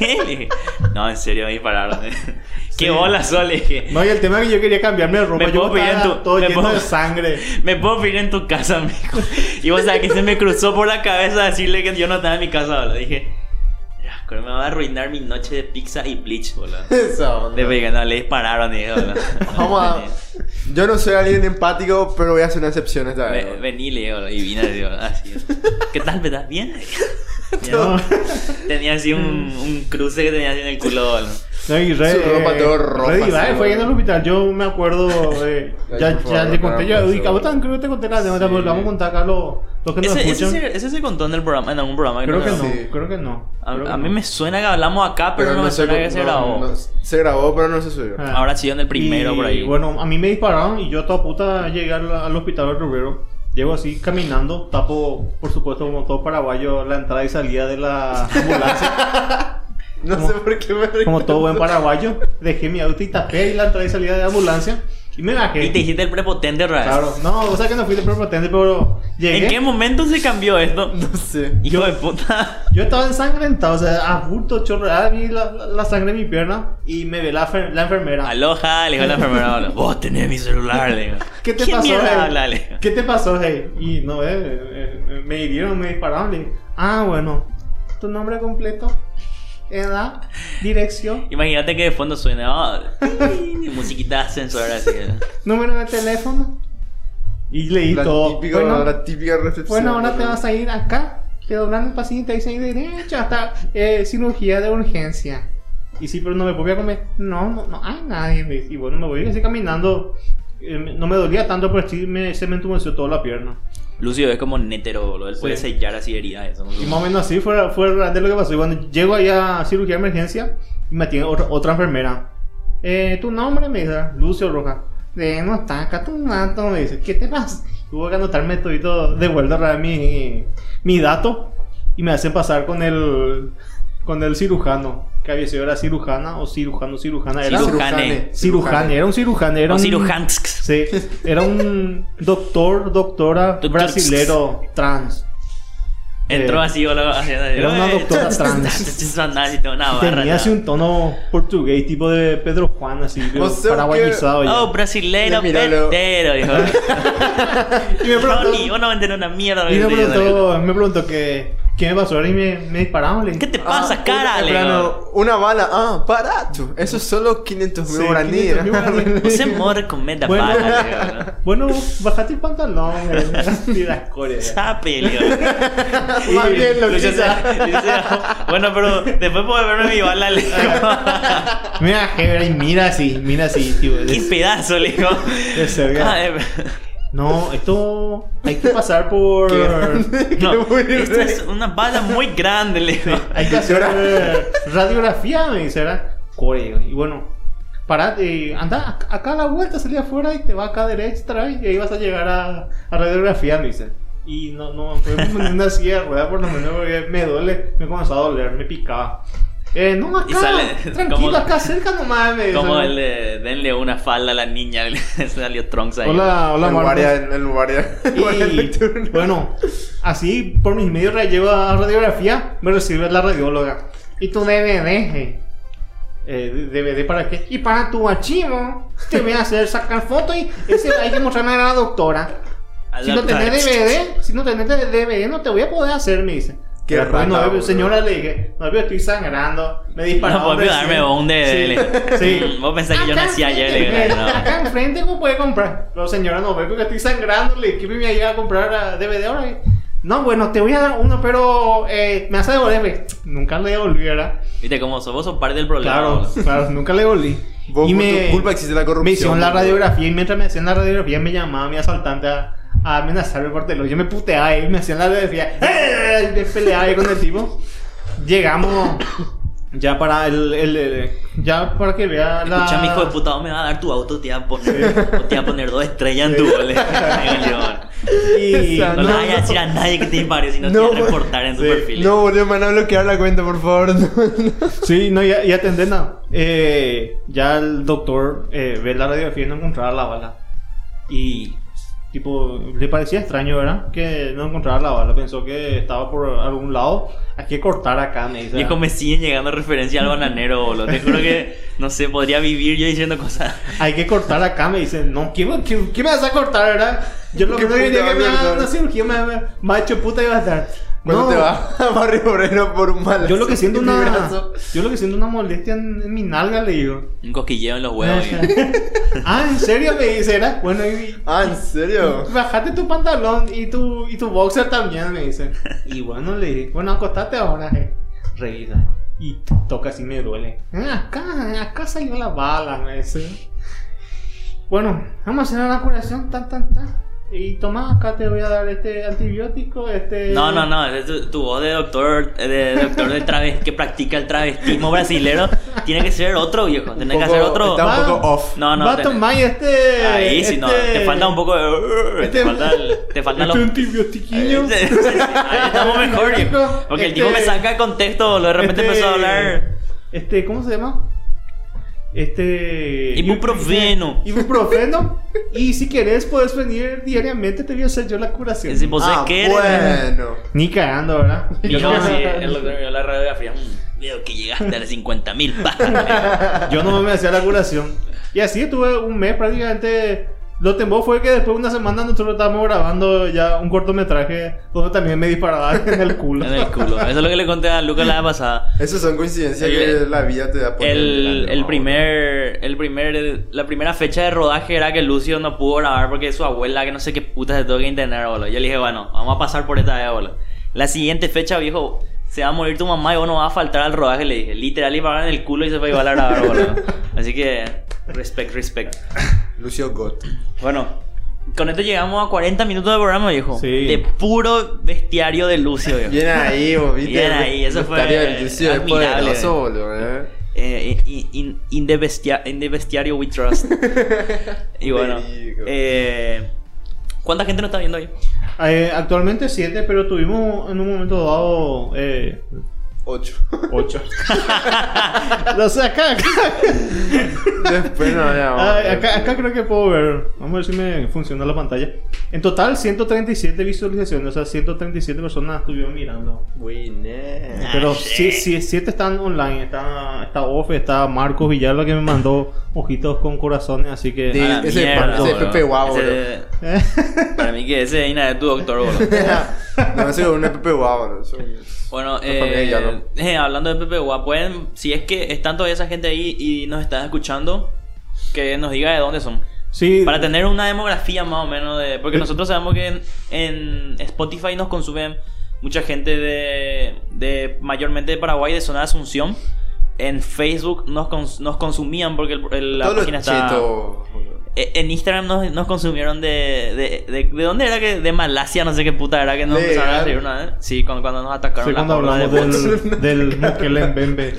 Le dije, no, en serio me dispararon. ¿Qué bola son? Le dije. No, y el tema es que yo quería cambiarme de ropa. Me yo puedo pedir en tu- todo me puedo- de sangre. Me puedo pedir en tu casa, amigo. Y vos sabés que se me cruzó por la cabeza decirle que yo no estaba en mi casa. Le dije, Creo que me va a arruinar mi noche de pizza y bleach, boludo. Esa onda. De vegano, le dispararon y boludo. Vamos a... Yo no soy alguien empático, pero voy a hacer una excepción esta vez. Ve- Vení, le digo, y vine, digo, así. ¿Qué tal, verdad? ¿Bien? No. Tenía así un, un cruce que tenía así en el culo, boludo. No, y re, Su ropa eh, todo roja, re diva, así, eh, fue en el hospital. Yo me acuerdo, eh, ya, ya le conté, yo, y vos creo que te conté la anécdota, pero lo vamos a contar acá los, los que nos Ese, ese, escuchan. se, ese se contó en el programa, en algún programa. creo que no no, Sí. creo que no. A, creo que a mí no. me suena que hablamos acá, pero, no, me se suena co- que se no, grabó. no, se grabó, pero no se subió. Ah. Ahora sido en el primero Y, por ahí. Bueno, a mí me dispararon y yo toda puta llegué al, al hospital del Rubero. Llego así caminando, tapo, por supuesto, como todo paraguayo, la entrada y salida de la ambulancia. No Como- sé por qué me recuerdo. como todo buen paraguayo, dejé mi auto y tapé ahí la entrada y salida de la ambulancia y me bajé. y te dijiste el prepotente, vez. Claro, no, o sea que no fui de prepotente, pero llegué. ¿En qué momento se cambió esto? No sé. Hijo de puta. Yo estaba ensangrentado, o sea, a bulto, chorreada, vi la, la- la sangre en mi pierna y me ve la, la enfermera. Aloha, le dijo a la enfermera. Vos tenés mi celular, le digo. ¿Qué te ¿Quién pasó, hey? ¿Qué te pasó, hey? Y no, eh, eh, eh, me hirieron, me dispararon. Le dije, ah, bueno, tu nombre completo, edad, dirección, Imagínate que de fondo suena oh, musiquita de ascensor así. número de teléfono. Y leí La todo. típica, bueno, la típica recepción. bueno, ahora te vas a ir acá, te doblan el paciente y ahí derecho hasta eh, cirugía de urgencia. Y sí, pero no me podía comer. No, no, no hay nadie. me dice. Y bueno, me voy así caminando. eh, no me dolía tanto, pero sí me, se me entumeció toda la pierna. Lucio es como nétero, boludo. Él puede Sí. sellar así heridas. Eso, ¿no? Y más o menos así fue, fue realmente lo que pasó. Y cuando llego ahí a cirugía de emergencia, y me atiende otra, otra enfermera. Eh, ¿Tu nombre? Me dice, Lucio Roja. De, no está acá tu dato. Me dice, ¿qué te pasa? Tuve que anotarme todo de vuelta a mi, mi dato. Y me hacen pasar con el, con el cirujano. Que había sido era cirujana o cirujano, cirujana. Era Cirujane. cirujano, era un cirujano. Era O un, cirujans. Sí, era un doctor, doctora Doctor- brasilero trans. Entró Eh, así, así, era una "Eh, doctora trans". Tenía así un tono portugués, tipo de Pedro Juan, así, pero O sea, paraguayizado. Oh, lo- petero, dijo. y me preguntó, una mierda. y me preguntó, me preguntó que, ¿qué me pasó? Y me, me dispararon. Le ¿Qué te pasa, Ah, cara? una- Le en plan, digo. Una bala, ah, barato. Eso es solo 500 mil guaraníes. 500 mil guaraníes. Você morre com medo da Bueno. bala. Bueno, bajate el pantalón, y las coreas. Sape. Más bien, lo que Bueno, pero después puedo verme mi bala, le digo. Mira, Hebra, y mira así, mira así, tío. Qué pedazo, le digo. Eh, No, esto hay que pasar por. No, esta es una bala muy grande, le digo. Hay que hacer eh, radiografía, me dice, ¿verdad? Core, y bueno, parate, anda ac- acá a la vuelta, salí afuera y te va acá derecha y ahí vas a llegar a, a radiografía, me dice. Y no, no, fue una silla de ruedas por lo menos porque me duele, me comenzó a doler, me picaba. Eh, no, acá, Y sale tranquilo, como- acá cerca nomás, me dice. Como el de denle una falda a la niña, le salió Trunks ahí. Hola, hola, el Marcos. guardia, el guardia. el bueno, así por mis medios la llevo a radiografía, me recibe la radióloga. ¿Y tu DVD? eh? Eh, ¿DVD para qué? Y para tu archivo. Te voy a hacer sacar fotos y ese hay que mostrarme a la doctora. A Si la no tenés. DVD, si no tenés DVD, no te voy a poder hacer, me dice. Qué Pero, rata, no, señora, le dije, no, yo estoy sangrando. Me dispararon. No, pues darme un de Sí, sí. Vos pensás que yo nací ayer, le no. Acá enfrente, ¿cómo puede comprar? Pero señora, no ve porque estoy sangrando. Le dije me iba a comprar a DVD ahora. No, bueno, te voy a dar uno, pero eh, me hace devolverme. Nunca le devolví, ¿verdad? Viste, como sos vos sos parte del problema. Claro, claro, nunca le devolví. Vos, por tu culpa existe la corrupción, Me hicieron la radiografía y mientras me hacían la radiografía me llamaba mi asaltante a, a amenazarme por teléfono. Yo me puteaba y me hacían la radiografía. ¡Eh! Me peleaba ahí con el tipo. Llegamos ya para el, el- el- ya para que vea la Escucha, mi hijo de puta, me va a dar tu auto, te voy a poner, te voy a poner dos estrellas en tu gol. Y No, le vayas a decir a nadie que te dispare, si no, te a reportar en tu sí, perfil. No, boludo, me van a bloquear la cuenta, por favor. No, no. Sí, no, ya, ya nada. Eh, ya el doctor eh, ve la radiografía y no encontraba la bala. Y, tipo, le parecía extraño, ¿verdad? Que no encontraba la bala. Pensó que estaba por algún lado. Hay que cortar acá, me dice. Viejo, me siguen llegando referencias al bananero, boludo. Te juro que, no sé, podría vivir yo diciendo cosas. Hay que cortar acá, me dice. No, ¿qué, me- qué, qué me vas a cortar, verdad? Yo lo ¿Qué que no quería que me haga una cirugía, me, macho puta iba a estar. Cuando No. te vas a Barrio Obrero por un mal Yo lo que siento una. brazo. Yo lo que siento una molestia en, en mi nalga, le digo. Un cosquilleo en los huevos. y- ah, ¿en serio me dice? Era? Bueno, y, Ah, ¿en serio? Bajate tu pantalón y tu, y tu boxer también, me dice. Y bueno, le dije, bueno, acostate ahora, eh. Revisa. Y toca así me duele. "Ah, acá, acá salió la bala, me dice. Bueno, vamos a hacer una curación, tan, tan, tan. Y toma, acá te voy a dar este antibiótico, este... No, no, no, es tu, tu voz de doctor, de doctor de traves, que practica el travestismo brasilero, tiene que ser otro viejo, tiene que hacer otro. Está un poco off. No, no, Va a te- tomar este... ahí sí, no, este- te falta un poco de. este- Te falta, el- te faltan Este los. antibiotiquillo. Ahí estamos mejor, viejo. Porque el tipo me Este- saca de contexto, boludo, de repente este- empezó a hablar. Este, ¿cómo se llama? Este. Ibuprofeno. Ibuprofeno. y si querés, puedes venir diariamente. Te voy a hacer yo la curación. Si vos ah, querés. bueno. Ni cagando, ¿verdad? Yo Yo sí, el doctor me dio la radiografía. mm, Veo que llegaste a las 50 mil yo no me hacía la curación. Y así estuve un mes prácticamente. Lo tembo fue que después de una semana nosotros estábamos grabando ya un cortometraje donde también me disparaba en el culo. En el culo. Eso es lo que le conté a Lucas la vez pasada. Esas son coincidencias El- que la vida te da por El, el primer, el primer, la primera fecha de rodaje era que Lucio no pudo grabar porque su abuela, que no sé qué puta se tuvo que internar, boludo. Yo le dije, bueno, vamos a pasar por esta vez, boludo. La siguiente fecha, viejo, se va a morir tu mamá y vos no vas a faltar al rodaje, le dije. Literal, y pagaron el culo y se fue igual a grabar, boludo. Así que, respect, respect. Lucio Gott. Bueno, con esto llegamos a 40 minutos de programa, viejo. Sí. De puro bestiario de Lucio, viejo. Bien ahí, vos viste. Bien ahí, eso fue el Lucio es poderoso, boludo, eh. Eh, in, in- in the bestia- in the bestiario we trust. y bueno, eh, ¿cuánta gente nos está viendo ahí? Eh, actualmente 7, pero tuvimos en un momento dado. Eh, Ocho. 8. o sea, acá, acá, Después no Ah, acá, acá creo que puedo ver. Vamos a ver si me funciona la pantalla. En total, 137 visualizaciones. O sea, 137 personas estuvieron mirando. Buena. Pero Ah, sí. sí, siete están online. Está, está Ofe, está Marcos Villalba que me mandó ojitos con corazones. Así que. Sí. Ese mierda, ese. Pepe Guau, Ese- Para mí que ese es Ina de tu doctor, boludo. no, ese es un Guau, boludo. Eso- Bueno, eh, eh, hablando de Pepe Gua, pueden, si es que están todavía esa gente ahí y nos están escuchando, que nos diga de dónde son. Sí, Para tener una demografía más o menos de... Porque nosotros sabemos que en, en Spotify nos consumen mucha gente de, de mayormente de Paraguay, de zona de Asunción. En Facebook nos, cons- nos consumían porque el- el- la página está... Eh, En Instagram nos, nos consumieron de, de, de... ¿De dónde era que...? De Malasia, no sé qué puta era que nos empezaron a seguir una vez. Sí, cuando, cuando nos atacaron sí, la cuando horda de hablamos bots. del, del Mukele Mbembe.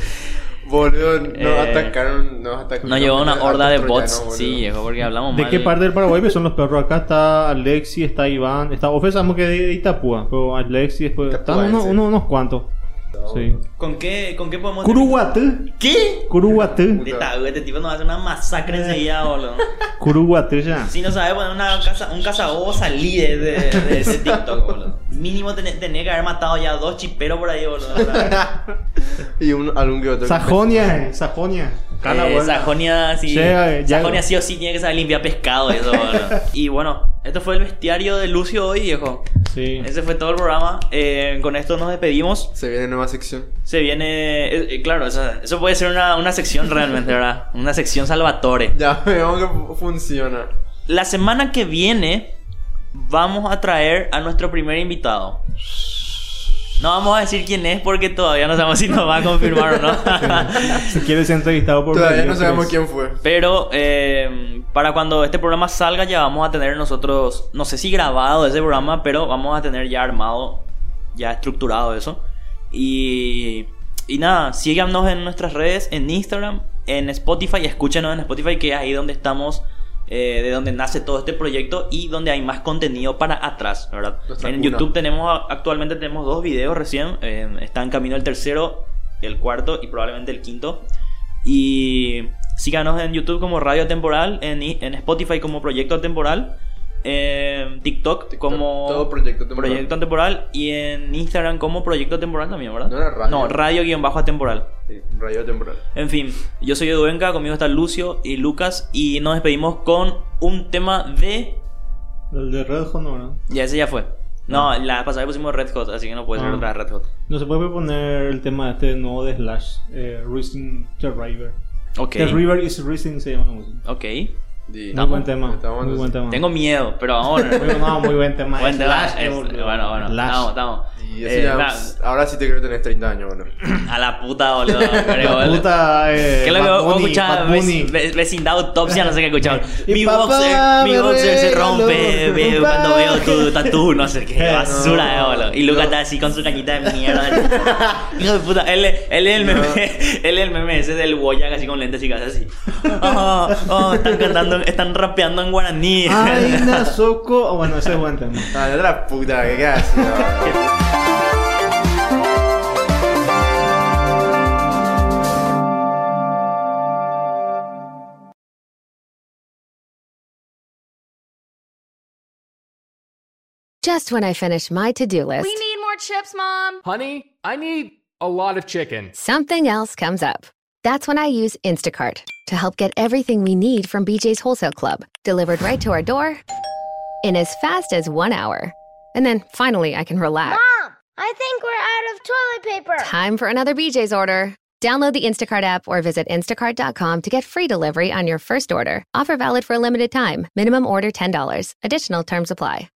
Boludo, nos Eh, atacaron, nos atacaron. Nos llevó una horda de bots. Sí, viejo, porque hablamos ¿De mal. qué parte del Paraguay son los perros? Acá está Alexi, está Iván, está Ofe, sabemos que de Itapúa, pero Alexi después. Están Itapuense. unos, unos, unos cuantos. Sí. ¿Con qué, ¿Con qué podemos... Curuguatú. ¿Qué? Curuguatú. Esta- Este tipo nos hace una masacre enseguida, boludo. Curuguatú ya. Si no sabes poner una casa, un cazabobo, salí de, de, de ese TikTok, boludo. Mínimo tenés, tenés que haber matado ya dos chiperos por ahí, boludo. Y un, algún que otro. Sajonia, eh, Sajonia. Cala, Eh. Sajonia sí. Eh, Sajonia sí o sí tiene que saber limpiar pescado y eso, boludo. Y bueno, esto fue el bestiario de Lucio hoy, viejo. Sí. Ese fue todo el programa. Eh, con esto nos despedimos. Se viene nueva sección. Se viene. eh, eh, claro, eso, eso puede ser una, una sección realmente, ¿verdad? Una sección Salvatore. Ya vemos que fu- funciona. La semana que viene vamos a traer a nuestro primer invitado. No vamos a decir quién es porque todavía no sabemos si nos va a confirmar o no. Si quieres ser entrevistado por Todavía no sabemos quién fue. Pero eh, para cuando este programa salga ya vamos a tener nosotros, no sé si grabado ese programa, pero vamos a tener ya armado, ya estructurado eso. Y, y nada, síganos en nuestras redes, en Instagram, en Spotify, escúchenos en Spotify que es ahí donde estamos, eh, de donde nace todo este proyecto y donde hay más contenido para atrás, ¿verdad? Nuestra en cuna. YouTube tenemos, actualmente tenemos dos videos recién, eh, está en camino el tercero, el cuarto y probablemente el quinto. Y síganos en YouTube como Radio Temporal, en, en Spotify como Proyecto Temporal, en TikTok, TikTok, como todo Proyecto Temporal. Proyecto Temporal y en Instagram como Proyecto Temporal también, ¿verdad? No era radio. No, radio-atemporal. Sí, rayo temporal. En fin, yo soy Eduenca, conmigo está Lucio y Lucas y nos despedimos con un tema de... El de Red Hot, no, ¿verdad? Ya, ese ya fue. No, la pasada pusimos Red Hot, así que no puede ser Ah. otra Red Hot. No se puede poner el tema este nuevo de Slash, eh, Racing the River. Ok. The River is Racing se llama la música. Ok. Di- Muy buen tema, Estamos muy buen tema. Tengo miedo, pero vamos Muy, no, muy buen tema. Buen tema. Es- boludo. bueno, bueno. Estamos, estamos. Y Eh, ya- ahora sí te creo que tenés 30 años, bueno. a la puta, boludo. Pero, La puta, eh, ¿Qué es lo que vos escuchabas? Vecindad autopsia, no sé qué escuchaban. Y Mi papá boxer, mi boxer se rompe cuando veo tu tatu, no sé qué. Basura, eh, boludo. Y Lucas está así con su cañita de mierda. Hijo de puta. Él, es- él es el meme, él es el meme ese del Boyac así con lentes y casi así. Oh, oh, están cantando, están rapeando en guaraní. Ay, Nasoco. Oh, bueno, ese es buen tema. Ah, de otra puta, ¿qué haces? Just when I finish my to do list, We need more chips, Mom. Honey, I need a lot of chicken. something else comes up. That's when I use Instacart to help get everything we need from BJ's Wholesale Club delivered right to our door in as fast as one hour. And then finally, I can relax. Mom, I think we're out of toilet paper. Time for another BJ's order. Download the Instacart app or visit instacart.com to get free delivery on your first order. Offer valid for a limited time. Minimum order $10. Additional terms apply.